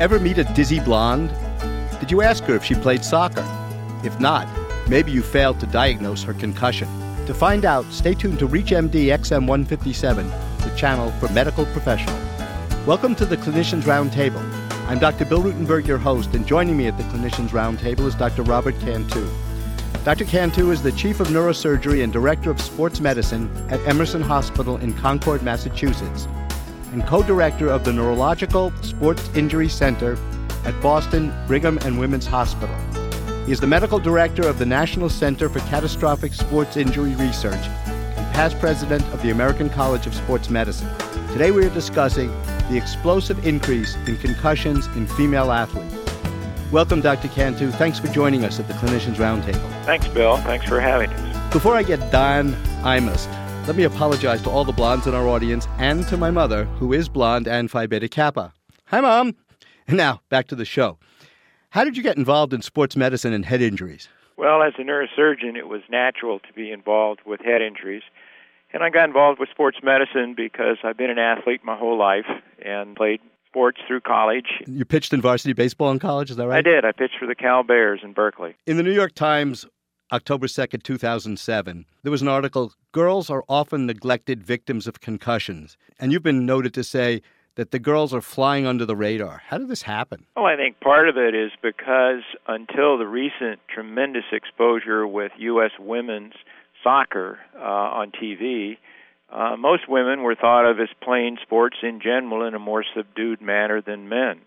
Ever meet a dizzy blonde? Did you ask her if she played soccer? If not, maybe you failed to diagnose her concussion. To find out, stay tuned to ReachMD XM 157, the channel for medical professionals. Welcome to the Clinicians Roundtable. I'm Dr. Bill Rutenberg, your host, and joining me at the Clinicians Roundtable is Dr. Robert Cantu. Dr. Cantu is the Chief of Neurosurgery and Director of Sports Medicine at Emerson Hospital in Concord, Massachusetts and co director of the Neurological Sports Injury Center at Boston Brigham and Women's Hospital. He is the medical director of the National Center for Catastrophic Sports Injury Research and past president of the American College of Sports Medicine. Today we are discussing the explosive increase in concussions in female athletes. Welcome, Dr. Cantu. Thanks for joining us at the Clinicians Roundtable. Thanks, Bill. Thanks for having us. Before I get Don Imus let me apologize to all the blondes in our audience and to my mother, who is blonde and Phi Beta Kappa. Hi, Mom. And now, back to the show. How did you get involved in sports medicine and head injuries? Well, as a neurosurgeon, it was natural to be involved with head injuries. And I got involved with sports medicine because I've been an athlete my whole life and played sports through college. You pitched in varsity baseball in college, is that right? I did. I pitched for the Cal Bears in Berkeley. In the New York Times, October 2nd, 2007, there was an article Girls are often neglected victims of concussions. And you've been noted to say that the girls are flying under the radar. How did this happen? Well, I think part of it is because until the recent tremendous exposure with U.S. women's soccer uh, on TV, uh, most women were thought of as playing sports in general in a more subdued manner than men.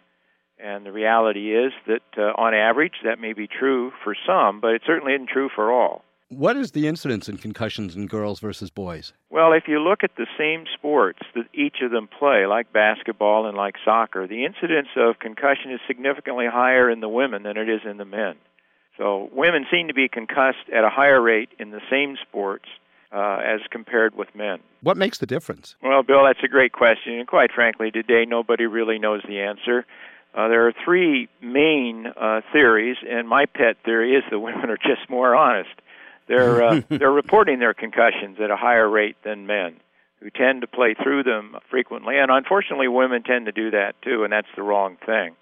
And the reality is that, uh, on average, that may be true for some, but it certainly isn't true for all. What is the incidence in concussions in girls versus boys? Well, if you look at the same sports that each of them play, like basketball and like soccer, the incidence of concussion is significantly higher in the women than it is in the men. So women seem to be concussed at a higher rate in the same sports uh, as compared with men. What makes the difference? Well, Bill, that's a great question, and quite frankly, today nobody really knows the answer. Uh, there are three main uh, theories, and my pet theory is that women are just more honest. They're uh, they're reporting their concussions at a higher rate than men, who tend to play through them frequently, and unfortunately, women tend to do that too, and that's the wrong thing.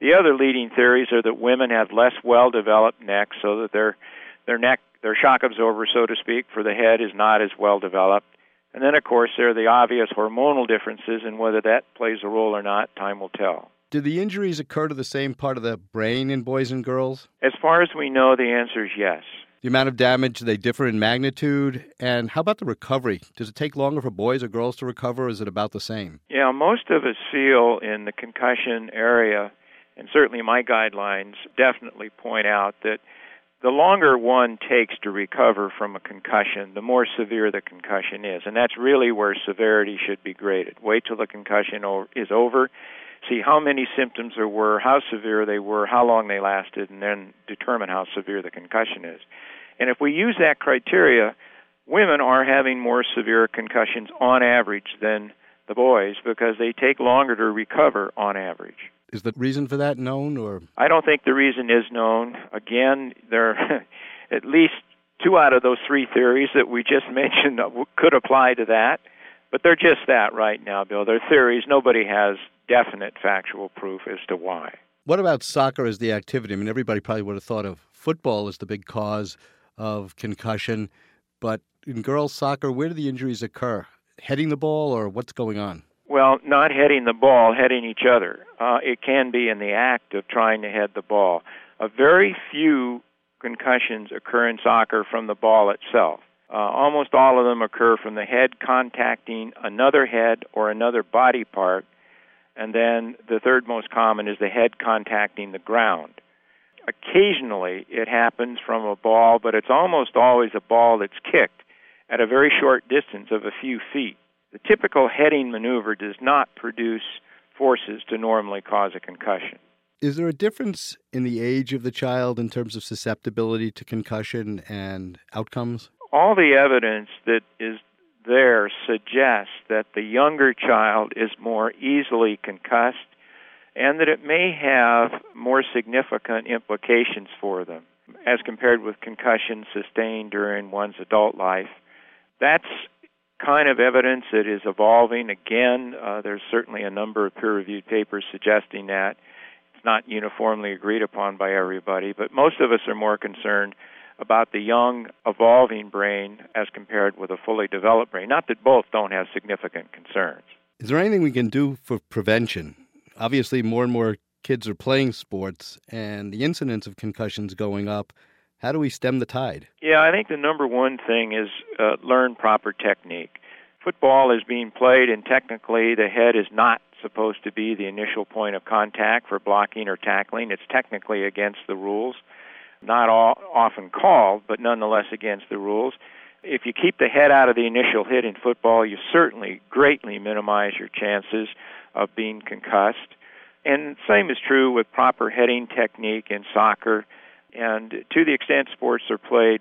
The other leading theories are that women have less well-developed necks, so that their their neck, their shock absorber, so to speak, for the head is not as well developed. And then, of course, there are the obvious hormonal differences, and whether that plays a role or not, time will tell. Do the injuries occur to the same part of the brain in boys and girls? As far as we know, the answer is yes. The amount of damage, they differ in magnitude. And how about the recovery? Does it take longer for boys or girls to recover, or is it about the same? Yeah, most of us feel in the concussion area, and certainly my guidelines definitely point out that the longer one takes to recover from a concussion, the more severe the concussion is. And that's really where severity should be graded. Wait till the concussion is over see how many symptoms there were, how severe they were, how long they lasted, and then determine how severe the concussion is. And if we use that criteria, women are having more severe concussions on average than the boys because they take longer to recover on average. Is the reason for that known or I don't think the reason is known. Again, there are at least two out of those three theories that we just mentioned could apply to that, but they're just that right now, Bill. They're theories. Nobody has definite factual proof as to why. What about soccer as the activity? I mean, everybody probably would have thought of football as the big cause of concussion, but in girls soccer, where do the injuries occur? Heading the ball, or what's going on? Well, not heading the ball, heading each other. Uh, it can be in the act of trying to head the ball. A very few concussions occur in soccer from the ball itself. Uh, almost all of them occur from the head contacting another head or another body part and then the third most common is the head contacting the ground. Occasionally, it happens from a ball, but it's almost always a ball that's kicked at a very short distance of a few feet. The typical heading maneuver does not produce forces to normally cause a concussion. Is there a difference in the age of the child in terms of susceptibility to concussion and outcomes? All the evidence that is there suggests that the younger child is more easily concussed and that it may have more significant implications for them as compared with concussions sustained during one's adult life. That's kind of evidence that is evolving. Again, uh, there's certainly a number of peer reviewed papers suggesting that. It's not uniformly agreed upon by everybody, but most of us are more concerned about the young, evolving brain as compared with a fully developed brain. Not that both don't have significant concerns. Is there anything we can do for prevention? Obviously, more and more kids are playing sports, and the incidence of concussions going up. How do we stem the tide? Yeah, I think the number one thing is uh, learn proper technique. Football is being played, and technically, the head is not supposed to be the initial point of contact for blocking or tackling. It's technically against the rules not all, often called, but nonetheless against the rules. If you keep the head out of the initial hit in football, you certainly greatly minimize your chances of being concussed. And same is true with proper heading technique in soccer. And to the extent sports are played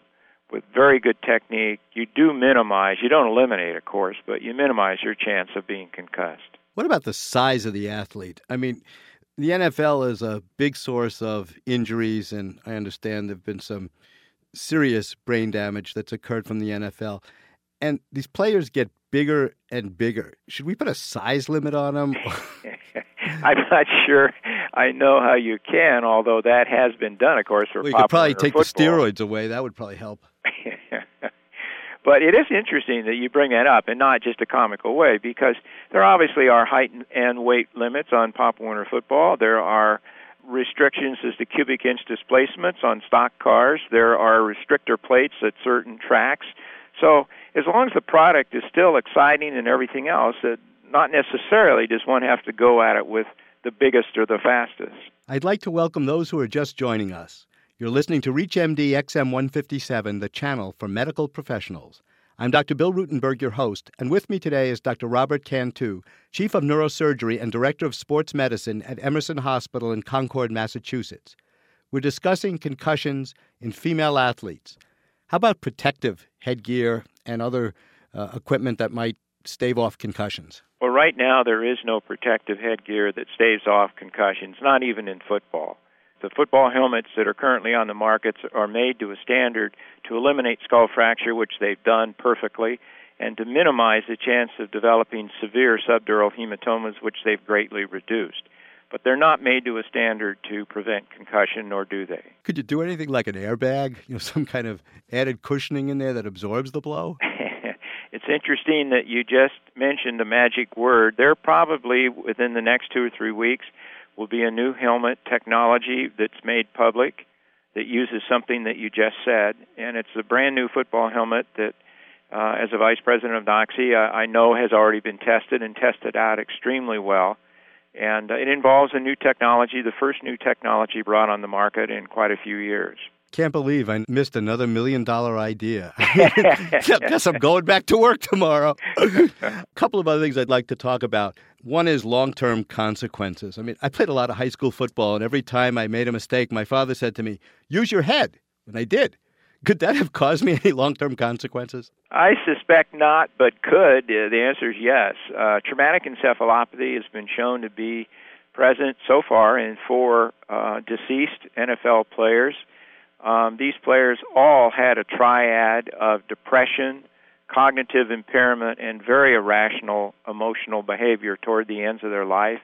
with very good technique, you do minimize, you don't eliminate, of course, but you minimize your chance of being concussed. What about the size of the athlete? I mean, the NFL is a big source of injuries, and I understand there have been some serious brain damage that's occurred from the NFL. And these players get bigger and bigger. Should we put a size limit on them? I'm not sure I know how you can, although that has been done, of course, for well, you could probably take football. the steroids away. That would probably help. But it is interesting that you bring that up, and not just a comical way, because there obviously are height and weight limits on Pop Warner football. There are restrictions as to cubic inch displacements on stock cars. There are restrictor plates at certain tracks. So as long as the product is still exciting and everything else, that not necessarily does one have to go at it with the biggest or the fastest. I'd like to welcome those who are just joining us. You're listening to ReachMD XM 157, the channel for medical professionals. I'm Dr. Bill Rutenberg, your host, and with me today is Dr. Robert Cantu, Chief of Neurosurgery and Director of Sports Medicine at Emerson Hospital in Concord, Massachusetts. We're discussing concussions in female athletes. How about protective headgear and other uh, equipment that might stave off concussions? Well, right now there is no protective headgear that staves off concussions, not even in football. The football helmets that are currently on the markets are made to a standard to eliminate skull fracture, which they've done perfectly, and to minimize the chance of developing severe subdural hematomas, which they've greatly reduced. But they're not made to a standard to prevent concussion, nor do they. Could you do anything like an airbag? You know, some kind of added cushioning in there that absorbs the blow? it's interesting that you just mentioned the magic word. They're probably within the next two or three weeks will be a new helmet technology that's made public that uses something that you just said, and it's a brand new football helmet that, uh, as a vice president of NOCSAE, I, I know has already been tested and tested out extremely well. And uh, it involves a new technology, the first new technology brought on the market in quite a few years. Can't believe I missed another million dollar idea. Guess I'm going back to work tomorrow. a couple of other things I'd like to talk about. One is long term consequences. I mean, I played a lot of high school football, and every time I made a mistake, my father said to me, Use your head. And I did. Could that have caused me any long term consequences? I suspect not, but could. Uh, the answer is yes. Uh, traumatic encephalopathy has been shown to be present so far in four uh, deceased NFL players. Um, these players all had a triad of depression, cognitive impairment, and very irrational emotional behavior toward the ends of their life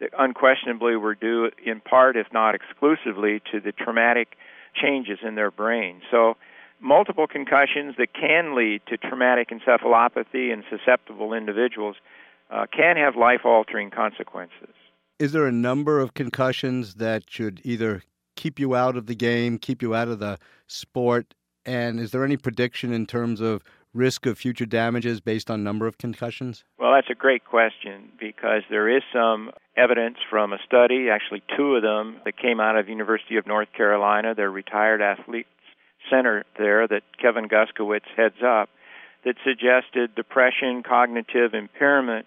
that unquestionably were due in part, if not exclusively, to the traumatic changes in their brain. So, multiple concussions that can lead to traumatic encephalopathy in susceptible individuals uh, can have life altering consequences. Is there a number of concussions that should either keep you out of the game, keep you out of the sport? And is there any prediction in terms of risk of future damages based on number of concussions? Well, that's a great question because there is some evidence from a study, actually two of them, that came out of University of North Carolina, their retired athletes center there that Kevin Guskiewicz heads up, that suggested depression, cognitive impairment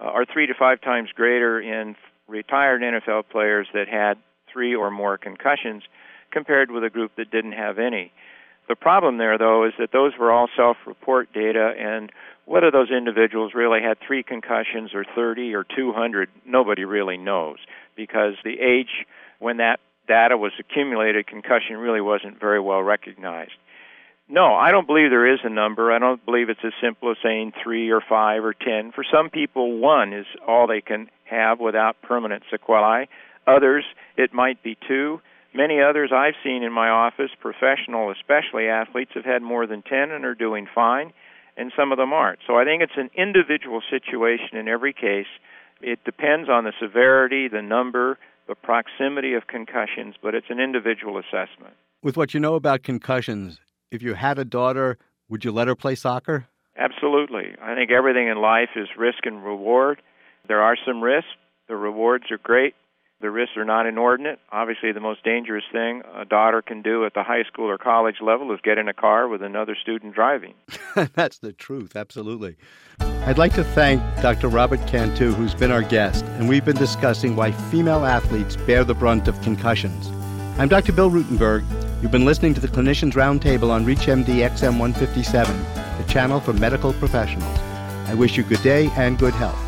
uh, are three to five times greater in retired NFL players that had three or more concussions compared with a group that didn't have any. The problem there, though, is that those were all self report data, and whether those individuals really had three concussions or 30 or 200, nobody really knows because the age when that data was accumulated, concussion really wasn't very well recognized. No, I don't believe there is a number. I don't believe it's as simple as saying three or five or ten. For some people, one is all they can have without permanent sequelae. Others, it might be two. Many others I've seen in my office, professional, especially athletes, have had more than 10 and are doing fine, and some of them aren't. So I think it's an individual situation in every case. It depends on the severity, the number, the proximity of concussions, but it's an individual assessment. With what you know about concussions, if you had a daughter, would you let her play soccer? Absolutely. I think everything in life is risk and reward. There are some risks. The rewards are great. The risks are not inordinate. Obviously, the most dangerous thing a daughter can do at the high school or college level is get in a car with another student driving. That's the truth, absolutely. I'd like to thank Dr. Robert Cantu, who's been our guest, and we've been discussing why female athletes bear the brunt of concussions. I'm Dr. Bill Rutenberg. You've been listening to the Clinicians Roundtable on ReachMD XM 157, the channel for medical professionals. I wish you good day and good health.